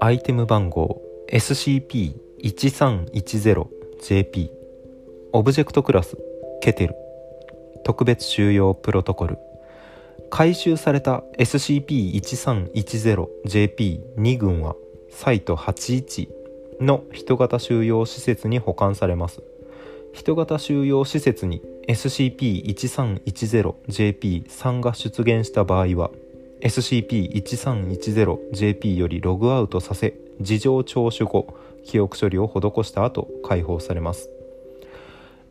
アイテム番号 SCP-1310JP オブジェクトクラスケテル特別収容プロトコル回収された SCP-1310JP2 群はサイト81の人型収容施設に保管されます。人型収容施設に SCP-1310JP3 が出現した場合は SCP-1310JP よりログアウトさせ事情聴取後記憶処理を施した後解放されます。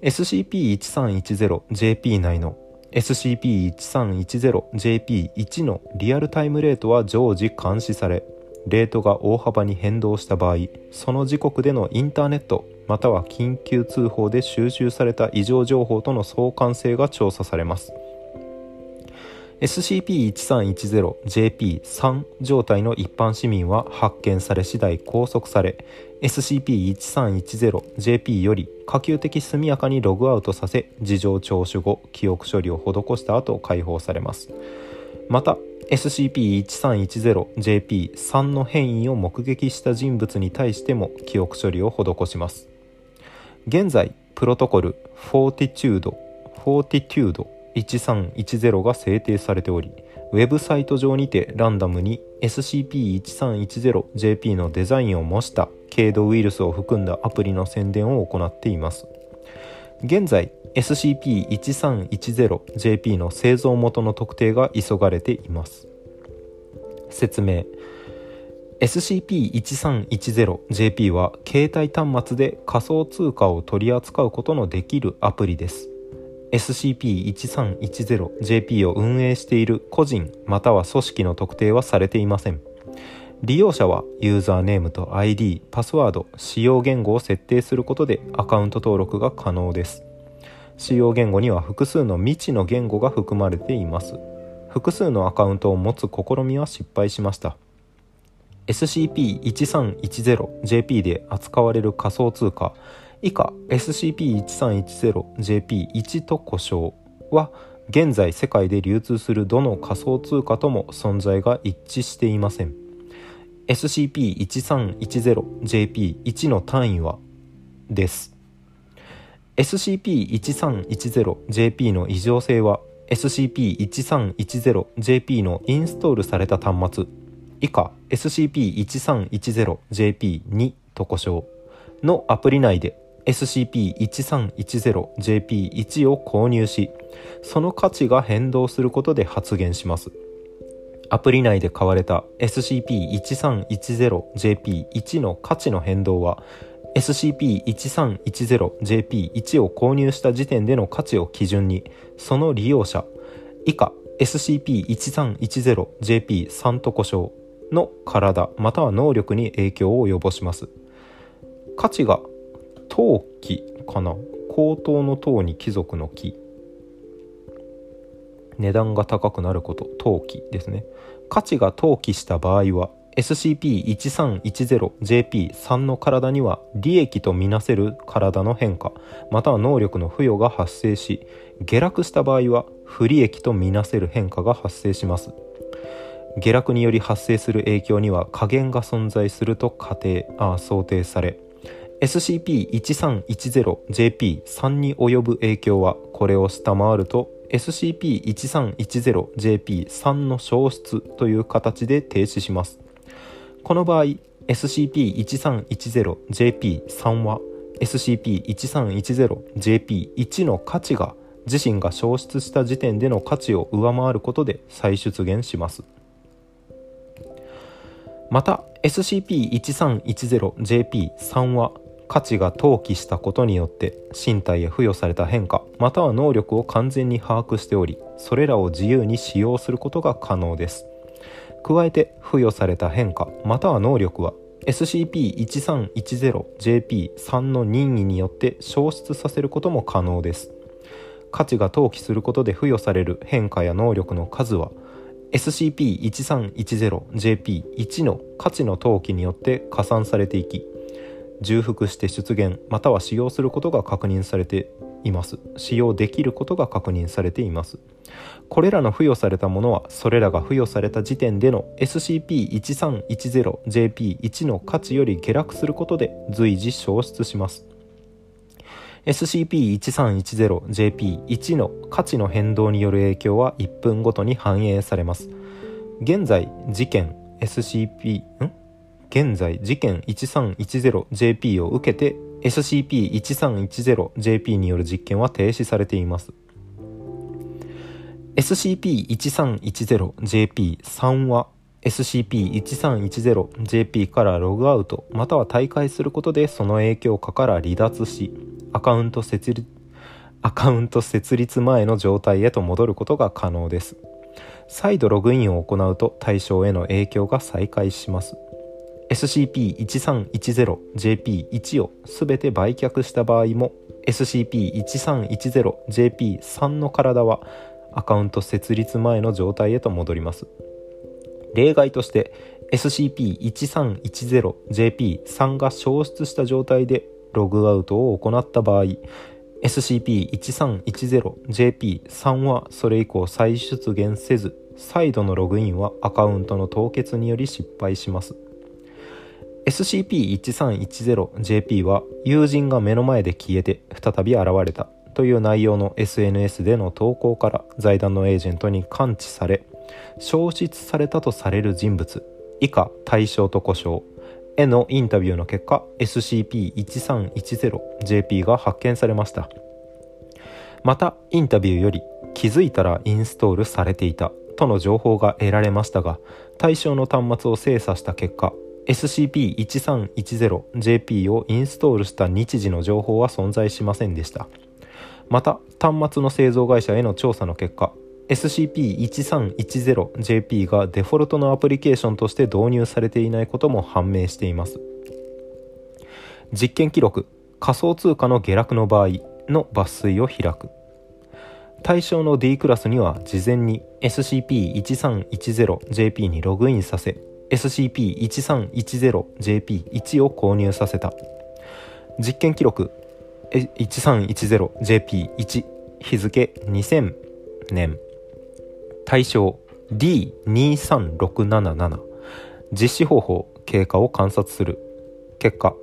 SCP-1310JP 内の SCP-1310JP1 のリアルタイムレートは常時監視されレートが大幅に変動した場合その時刻でのインターネットまたは緊急通報で収集された異常情報との相関性が調査されます。SCP-1310JP3 状態の一般市民は発見され次第拘束され SCP-1310JP より可及的速やかにログアウトさせ事情聴取後記憶処理を施した後解放されます。また SCP-1310JP3 の変異を目撃した人物に対しても記憶処理を施します。現在プロトコルフォーティチュードフォーティテュード1310が制定されておりウェブサイト上にてランダムに SCP-1310JP のデザインを模した軽度ウイルスを含んだアプリの宣伝を行っています。現在 SCP-1310JP の製造元の特定が急がれています。説明。SCP-1310JP は携帯端末で仮想通貨を取り扱うことのできるアプリです。SCP-1310JP を運営している個人または組織の特定はされていません。利用者はユーザーネームと ID パスワード使用言語を設定することでアカウント登録が可能です。使用言語には複数の未知の言語が含まれています。複数のアカウントを持つ試みは失敗しました。SCP-1310JP で扱われる仮想通貨以下 SCP-1310JP1 と呼称は現在世界で流通するどの仮想通貨とも存在が一致していません。SCP-1310JP1 の単位はです。SCP-1310JP の異常性は SCP-1310JP のインストールされた端末。以下 SCP-1310JP2 と呼称のアプリ内で SCP-1310JP1 を購入しその価値が変動することで発現します。アプリ内で買われた SCP-1310JP1 の価値の変動は SCP-1310JP1 を購入した時点での価値を基準にその利用者以下 SCP-1310JP3 と呼称の体または能力に影響を及ぼします。価値が陶器かな？高等の塔に貴族の木。値段が高くなること陶器ですね。価値が投機した場合は SCP-1310JP3 の体には利益とみなせる体の変化または能力の付与が発生し下落した場合は不利益とみなせる変化が発生します。下落により発生する影響には加減が存在すると仮定あ想定され。SCP-1310JP3 に及ぶ影響はこれを下回ると SCP-1310JP3 の消失という形で停止します。この場合 SCP-1310JP3 は SCP-1310JP1 の価値が自身が消失した時点での価値を上回ることで再出現します。また SCP-1310JP3 は価値が投機したことによって身体へ付与された変化または能力を完全に把握しておりそれらを自由に使用することが可能です。加えて付与された変化または能力は SCP-1310JP3 の任意によって消失させることも可能です。価値が投機することで付与される変化や能力の数は SCP-1310JP1 の価値の投機によって加算されていき重複して出現または使用することが確認されています。使用できることが確認されています。これらの付与されたものはそれらが付与された時点での SCP-1310JP1 の価値より下落することで随時消失します。SCP-1310JP1 の価値の変動による影響は1分ごとに反映されます。現在事件 SCP ん？現在事件 1310JP を受けて SCP-1310JP による実験は停止されています。SCP-1310JP3 は SCP-1310JP からログアウトまたは退会することでその影響下から離脱しアカウント設立アカウント設立前の状態へと戻ることが可能です。再度ログインを行うと対象への影響が再開します。SCP-1310JP1 を全て売却した場合も SCP-1310JP3 の体はアカウント設立前の状態へと戻ります。例外として SCP-1310JP3 が消失した状態でログアウトを行った場合 SCP-1310JP3 はそれ以降再出現せず再度のログインはアカウントの凍結により失敗します。SCP-1310JP は友人が目の前で消えて再び現れた。という内容の SNS での投稿から財団のエージェントに感知され消失されたとされる人物以下対象と故障へのインタビューの結果 SCP-1310JP が発見されました。またインタビューより気づいたらインストールされていたとの情報が得られましたが対象の端末を精査した結果 SCP-1310JP をインストールした日時の情報は存在しませんでした。また端末の製造会社への調査の結果 SCP-1310JP がデフォルトのアプリケーションとして導入されていないことも判明しています。実験記録仮想通貨の下落の場合の抜粋を開く。対象の D クラスには事前に SCP-1310JP にログインさせ SCP-1310JP1 を購入させた。実験記録 1310JP1 日付2000年。対象 D23677 実施方法経過を観察する。結果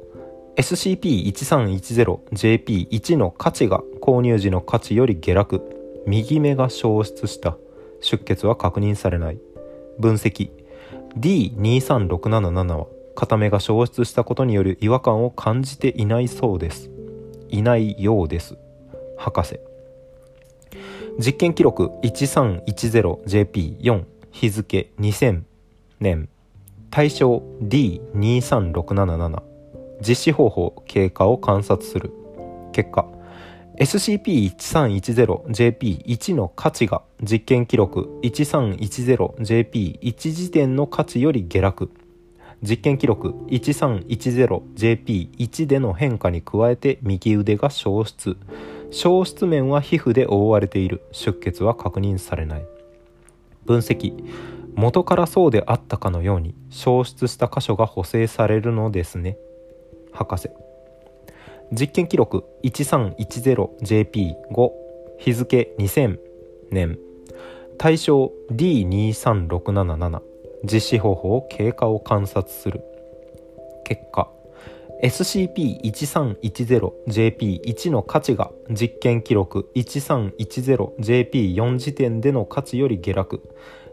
SCP-1310JP1 の価値が購入時の価値より下落。右目が消失した。出血は確認されない。分析。D23677 は片目が消失したことによる違和感を感じていないそうです。いないようです。博士。実験記録 1310JP4 日付2000年。対象 D23677 実施方法経過を観察する。結果 SCP-1310JP1 の価値が実験記録 1310JP1 時点の価値より下落。実験記録 1310JP1 での変化に加えて右腕が消失。消失面は皮膚で覆われている。出血は確認されない。分析。元からそうであったかのように消失した箇所が補正されるのですね。博士。実験記録。1310JP5 日付。2000年。対象。D23677 実施方法。経過を観察する。結果。SCP-1310JP1 の価値が実験記録。1310JP4 時点での価値より下落。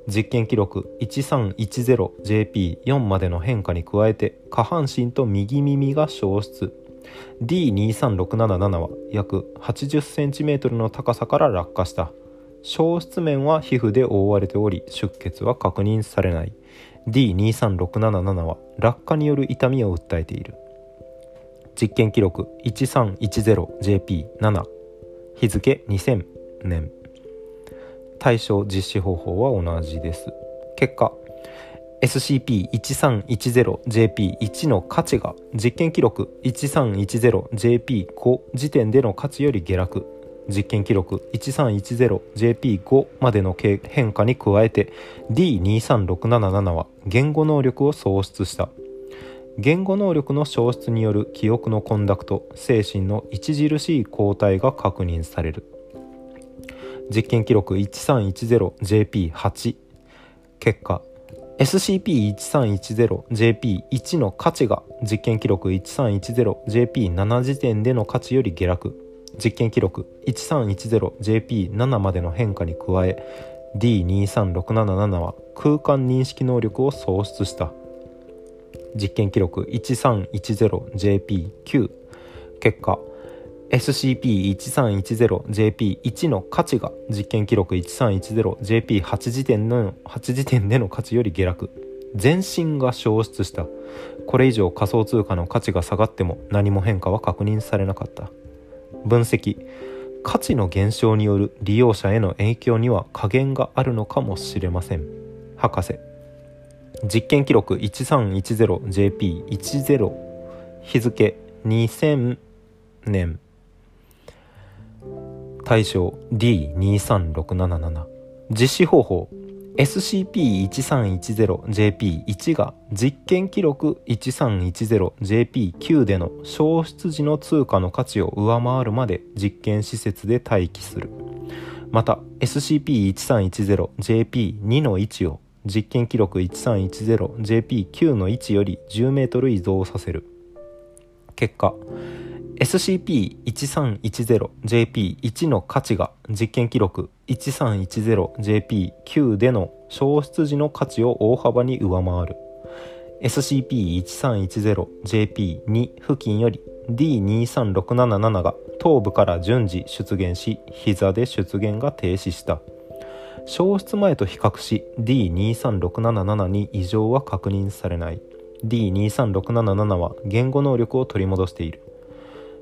実験記録。1310JP4 までの変化に加えて下半身と右耳が消失。D23677 は約 80cm の高さから落下した。消失面は皮膚で覆われており出血は確認されない。D23677 は落下による痛みを訴えている。実験記録 1310JP7 日付2000年。対象実施方法は同じです。結果 SCP-1310JP1 の価値が実験記録 1310JP5 時点での価値より下落。実験記録 1310JP5 までの変化に加えて D23677 は言語能力を喪失した。言語能力の消失による記憶のコンダクト精神の著しい後退が確認される。実験記録 1310JP8 結果 SCP-1310JP1 の価値が実験記録 1310JP7 時点での価値より下落。実験記録 1310JP7 までの変化に加え D23677 は空間認識能力を喪失した。実験記録 1310JP9 結果 SCP-1310JP1 の価値が実験記録 1310JP8 時点の8時点での価値より下落。全身が消失した。これ以上仮想通貨の価値が下がっても何も変化は確認されなかった。分析。価値の減少による利用者への影響には加減があるのかもしれません。博士。実験記録 1310JP10 日付2000年。対象 D23677 実施方法 SCP-1310JP1 が実験記録 1310JP9 での消失時の通貨の価値を上回るまで実験施設で待機する。また SCP-1310JP2 の位置を実験記録 1310JP9 の位置より 10m 移動させる。結果 SCP-1310JP1 の価値が実験記録 1310JP9 での消失時の価値を大幅に上回る。SCP-1310JP2 付近より D23677 が頭部から順次出現し膝で出現が停止した。消失前と比較し D23677 に異常は確認されない。D23677 は言語能力を取り戻している。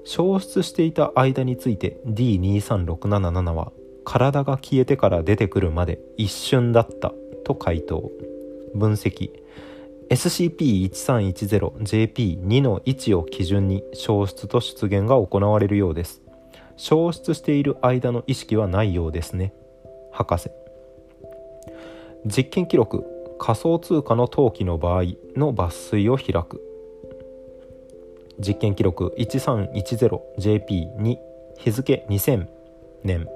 消失していた間について D23677 は体が消えてから出てくるまで一瞬だったと回答。分析。SCP-1310JP2 の位置を基準に消失と出現が行われるようです。消失している間の意識はないようですね。博士。実験記録仮想通貨の登記の場合の抜粋を開く。実験記録 1310JP2 日付2000年。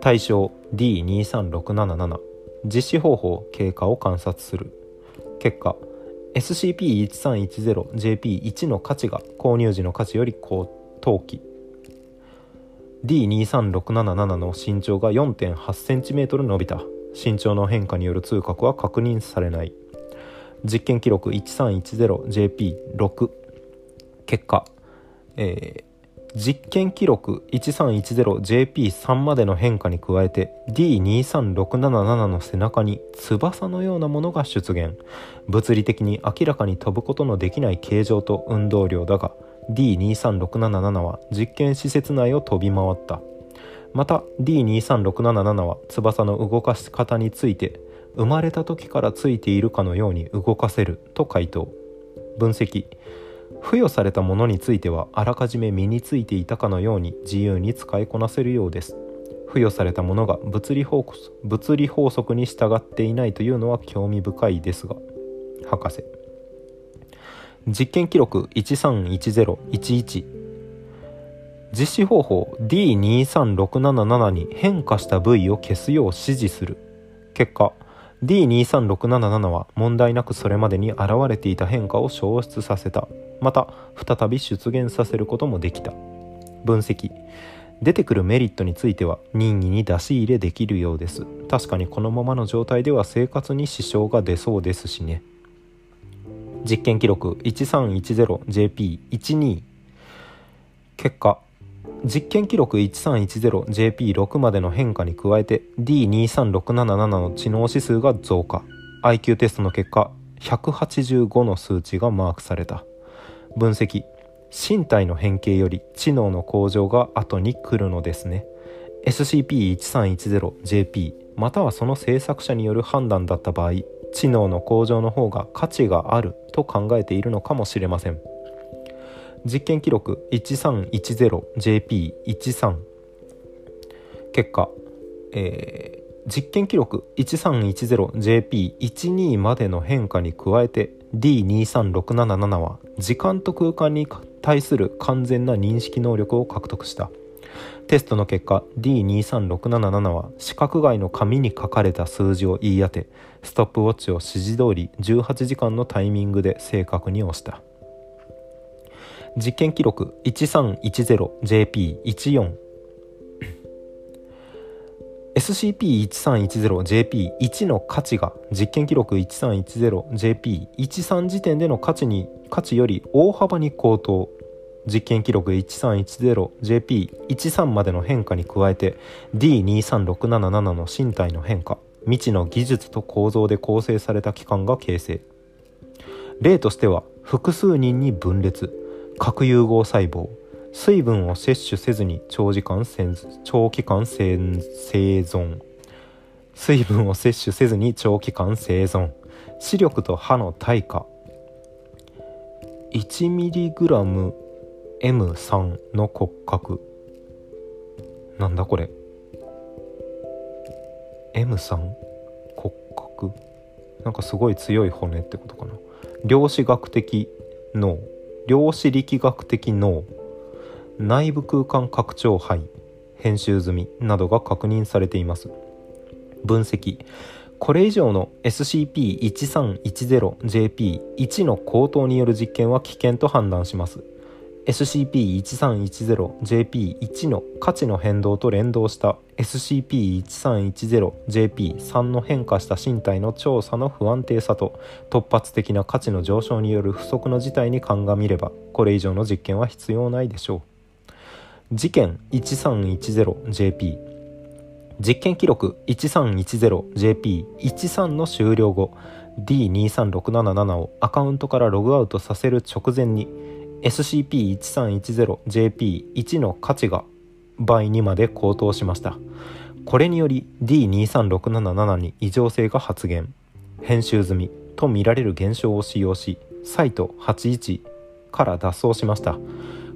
対象 D23677 実施方法経過を観察する。結果 SCP-1310JP1 の価値が購入時の価値より高登記。D23677 の身長が 4.8cm 伸びた。身長の変化による通覚は確認されない。実験記録 1310JP6 結果、えー、実験記録 1310JP3 までの変化に加えて D23677 の背中に翼のようなものが出現。物理的に明らかに飛ぶことのできない形状と運動量だが D23677 は実験施設内を飛び回った。また D23677 は翼の動かし方について生まれた時からついているかのように動かせると回答。分析。付与されたものについてはあらかじめ身についていたかのように自由に使いこなせるようです。付与されたものが物理法物理法則に従っていないというのは興味深いですが博士。実験記録131011実施方法 D23677 に変化した部位を消すよう指示する。結果 D23677 は問題なくそれまでに現れていた変化を消失させた。また再び出現させることもできた。分析。出てくるメリットについては任意に出し入れできるようです。確かにこのままの状態では生活に支障が出そうですしね。実験記録 1310JP12 結果実験記録 1310JP6 までの変化に加えて D23677 の知能指数が増加。IQ テストの結果185の数値がマークされた。分析身体の変形より知能の向上が後に来るのですね。SCP-1310JP またはその制作者による判断だった場合知能の向上の方が価値があると考えているのかもしれません。実験記録 1310JP13 結果、えー実験記録 1310JP12 までの変化に加えて D23677 は時間と空間に対する完全な認識能力を獲得した。テストの結果 D23677 は四角外の紙に書かれた数字を言い当てストップウォッチを指示通り18時間のタイミングで正確に押した。実験記録 1310JP14 SCP-1310JP1 の価値が実験記録 1310JP13 時点での価値に価値より大幅に高騰。実験記録 1310JP13 までの変化に加えて D23677 の身体の変化。未知の技術と構造で構成された器官が形成。例としては複数人に分裂。核融合細胞。水分を摂取せずに長時間長期間生存。水分を摂取せずに長期間生存。視力と歯の対価。1mg M3 の骨格。なんだこれ。M3 骨格。なんかすごい強い骨ってことかな。量子学的脳。量子力学的脳内部空間拡張肺編集済みなどが確認されています。分析。これ以上の SCP-1310JP1 の高騰による実験は危険と判断します。SCP-1310JP1 の価値の変動と連動した SCP-1310JP3 の変化した身体の調査の不安定さと突発的な価値の上昇による不足の事態に鑑みればこれ以上の実験は必要ないでしょう。事件 1310JP 実験記録 1310JP13 の終了後 D23677 をアカウントからログアウトさせる直前に SCP-1310JP1 の価値が倍にまで高騰しました。これにより D23677 に異常性が発現。編集済みとみられる現象を使用しサイト81から脱走しました。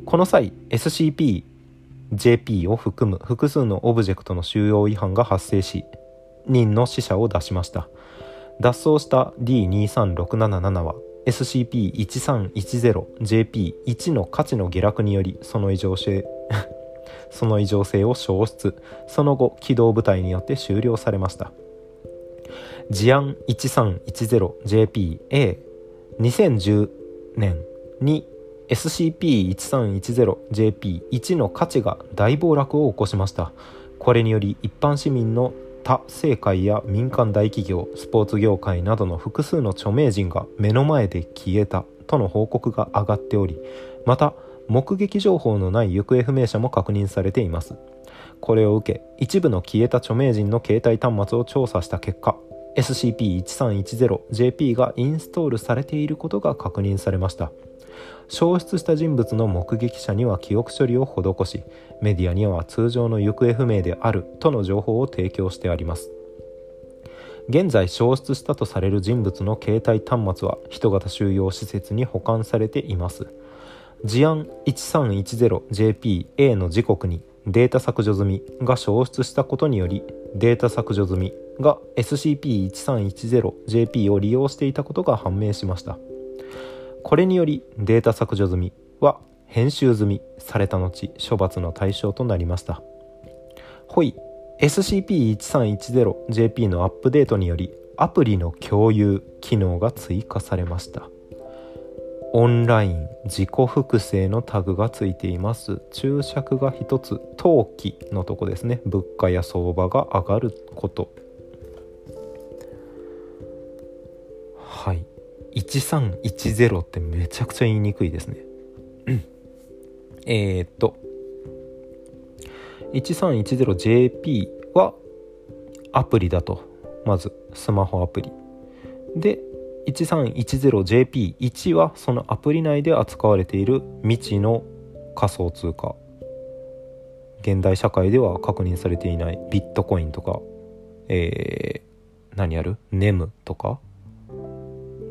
この際 SCP-JP を含む複数のオブジェクトの収容違反が発生し人の死者を出しました。脱走した D23677 は SCP-1310JP1 の価値の下落によりその異常性 その異常性を消失。その後機動部隊によって終了されました。事案 1310JPA2010 年に SCP-1310JP1 の価値が大暴落を起こしました。これにより一般市民の他政界や民間大企業スポーツ業界などの複数の著名人が目の前で消えたとの報告が上がっておりまた目撃情報のない行方不明者も確認されています。これを受け一部の消えた著名人の携帯端末を調査した結果 SCP-1310JP がインストールされていることが確認されました。消失した人物の目撃者には記憶処理を施しメディアには通常の行方不明であるとの情報を提供してあります。現在消失したとされる人物の携帯端末は人型収容施設に保管されています。事案 1310JPA の時刻にデータ削除済みが消失したことによりデータ削除済みが SCP-1310JP を利用していたことが判明しました。これによりデータ削除済みは編集済みされた後処罰の対象となりました。ほい SCP-1310JP のアップデートによりアプリの共有機能が追加されました。オンライン自己複製のタグがついています。注釈が1つ陶器のとこですね。物価や相場が上がること。はい。1310ってめちゃくちゃ言いにくいですね。えっと 1310JP はアプリだと。まずスマホアプリ。で 1310JP1 はそのアプリ内で扱われている未知の仮想通貨。現代社会では確認されていないビットコインとか。えー、何やる？ネムとか。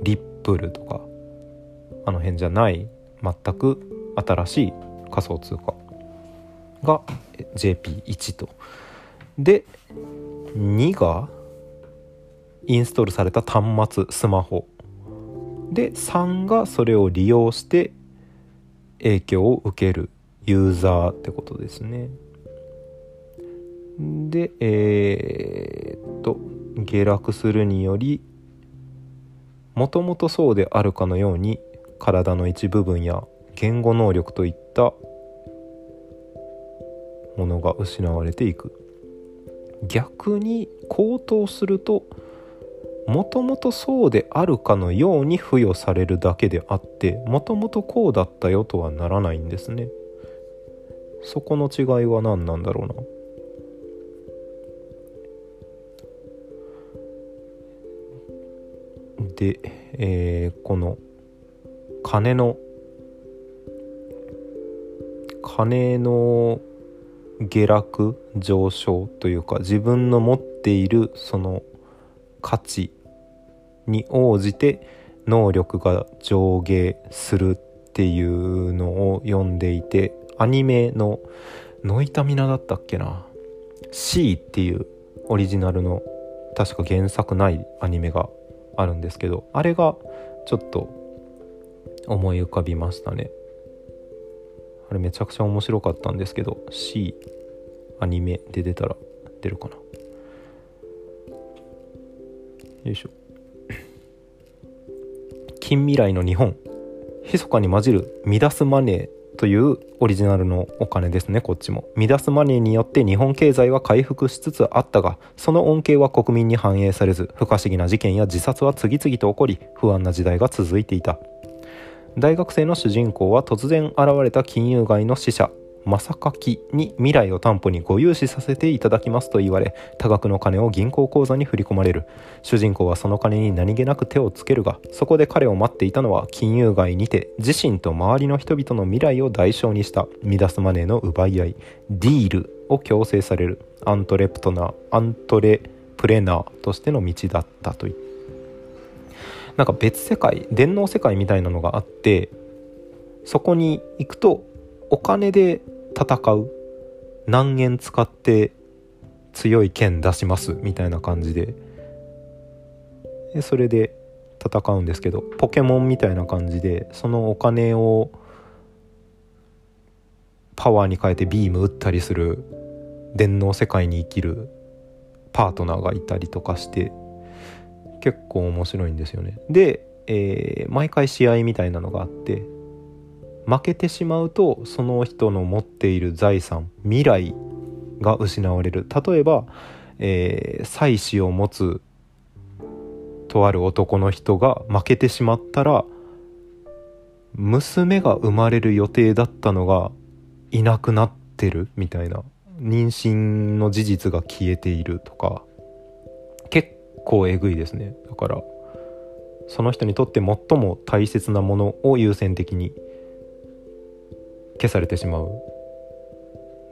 リップールとかあの辺じゃない全く新しい仮想通貨が JP1 と。で2がインストールされた端末スマホ。で3がそれを利用して影響を受けるユーザーってことですね。でえー、っと下落するによりもともとそうであるかのように体の一部分や言語能力といったものが失われていく。逆に高騰するともともとそうであるかのように付与されるだけであってもともとこうだったよとはならないんですね。そこの違いは何なんだろうな。で、えー、この金の金の下落上昇というか自分の持っているその価値に応じて能力が上下するっていうのを読んでいてアニメのノイタミナだったっけな？C っていうオリジナルの確か原作ないアニメがあるんですけどあれがちょっと思い浮かびましたね。あれめちゃくちゃ面白かったんですけど C アニメで出たら出るかな。よいしょ。近未来の日本。密かに混じるミダスマネーというオリジナルのお金ですねこっちも。乱すマネーによって日本経済は回復しつつあったがその恩恵は国民に反映されず不可思議な事件や自殺は次々と起こり不安な時代が続いていた。大学生の主人公は突然現れた金融街の死者。正柿に未来を担保にご融資させていただきますと言われ多額の金を銀行口座に振り込まれる。主人公はその金に何気なく手をつけるがそこで彼を待っていたのは金融街にて自身と周りの人々の未来を代償にした。ミダスマネーの奪い合いディールを強制される。アントレプトナーアントレプレナーとしての道だったという。なんか別世界電脳世界みたいなのがあってそこに行くとお金で戦う。何円使って強い剣出しますみたいな感じで。でそれで戦うんですけどポケモンみたいな感じでそのお金をパワーに変えてビーム打ったりする電脳世界に生きるパートナーがいたりとかして結構面白いんですよね。で、えー、毎回試合みたいなのがあって負けてしまうとその人の持っている財産未来が失われる。例えば、えー、妻子を持つとある男の人が負けてしまったら娘が生まれる予定だったのがいなくなってる。みたいな。妊娠の事実が消えているとか。結構えぐいですね。だからその人にとって最も大切なものを優先的に消されてしまう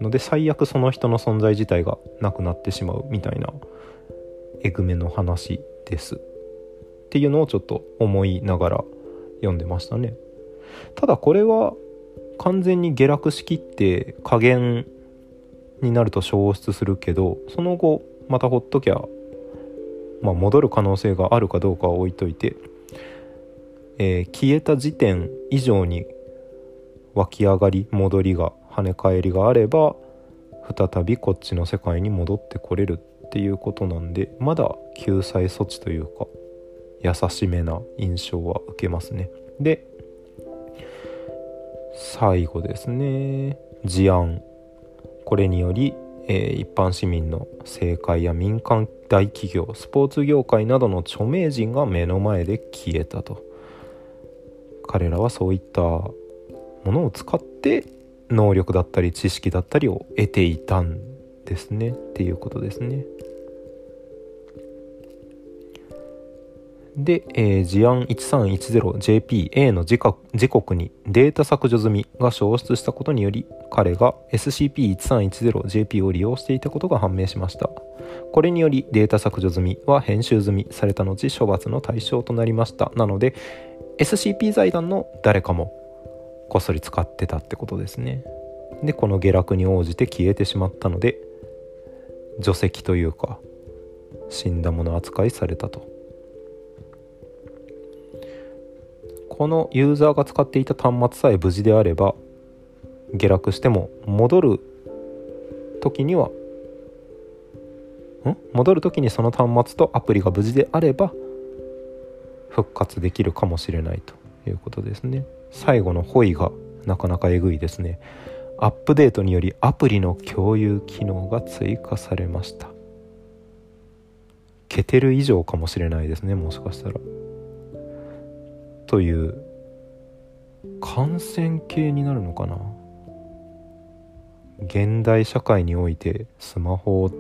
ので最悪その人の存在自体がなくなってしまうみたいなえぐめの話です。っていうのをちょっと思いながら読んでましたね。ただこれは完全に下落しきって加減になると消失するけどその後またほっときゃまあ戻る可能性があるかどうかは置いといて、えー、消えた時点以上に湧き上がり戻りが跳ね返りがあれば再びこっちの世界に戻ってこれるっていうことなんでまだ救済措置というか優しめな印象は受けますね。で最後ですね。事案。これにより、えー、一般市民の政界や民間大企業スポーツ業界などの著名人が目の前で消えたと。彼らはそういったものを使って能力だったり知識だったりを得ていたんですねっていうことですね。で、えー、事案 1310JPA の時刻にデータ削除済みが消失したことにより彼が SCP-1310JP を利用していたことが判明しましたこれによりデータ削除済みは編集済みされた後処罰の対象となりましたなので SCP 財団の誰かもこっそり使ってたってことですね。でこの下落に応じて消えてしまったので除籍というか死んだもの扱いされたと。このユーザーが使っていた端末さえ無事であれば下落しても戻る時にはん？戻る時にその端末とアプリが無事であれば復活できるかもしれないということですね。最後のホイがなかなかえぐいですね。アップデートによりアプリの共有機能が追加されました。ケテル以上かもしれないですねもしかしたら。という感染系になるのかな。現代社会においてスマホ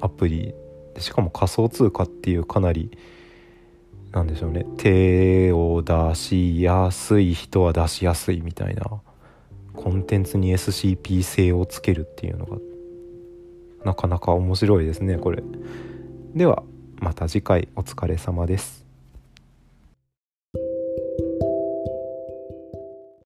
アプリしかも仮想通貨っていうかなりなんでしょうね。手を出しやすい人は出しやすいみたいな。コンテンツに SCP 性をつけるっていうのがなかなか面白いですねこれ。ではまた次回お疲れ様です。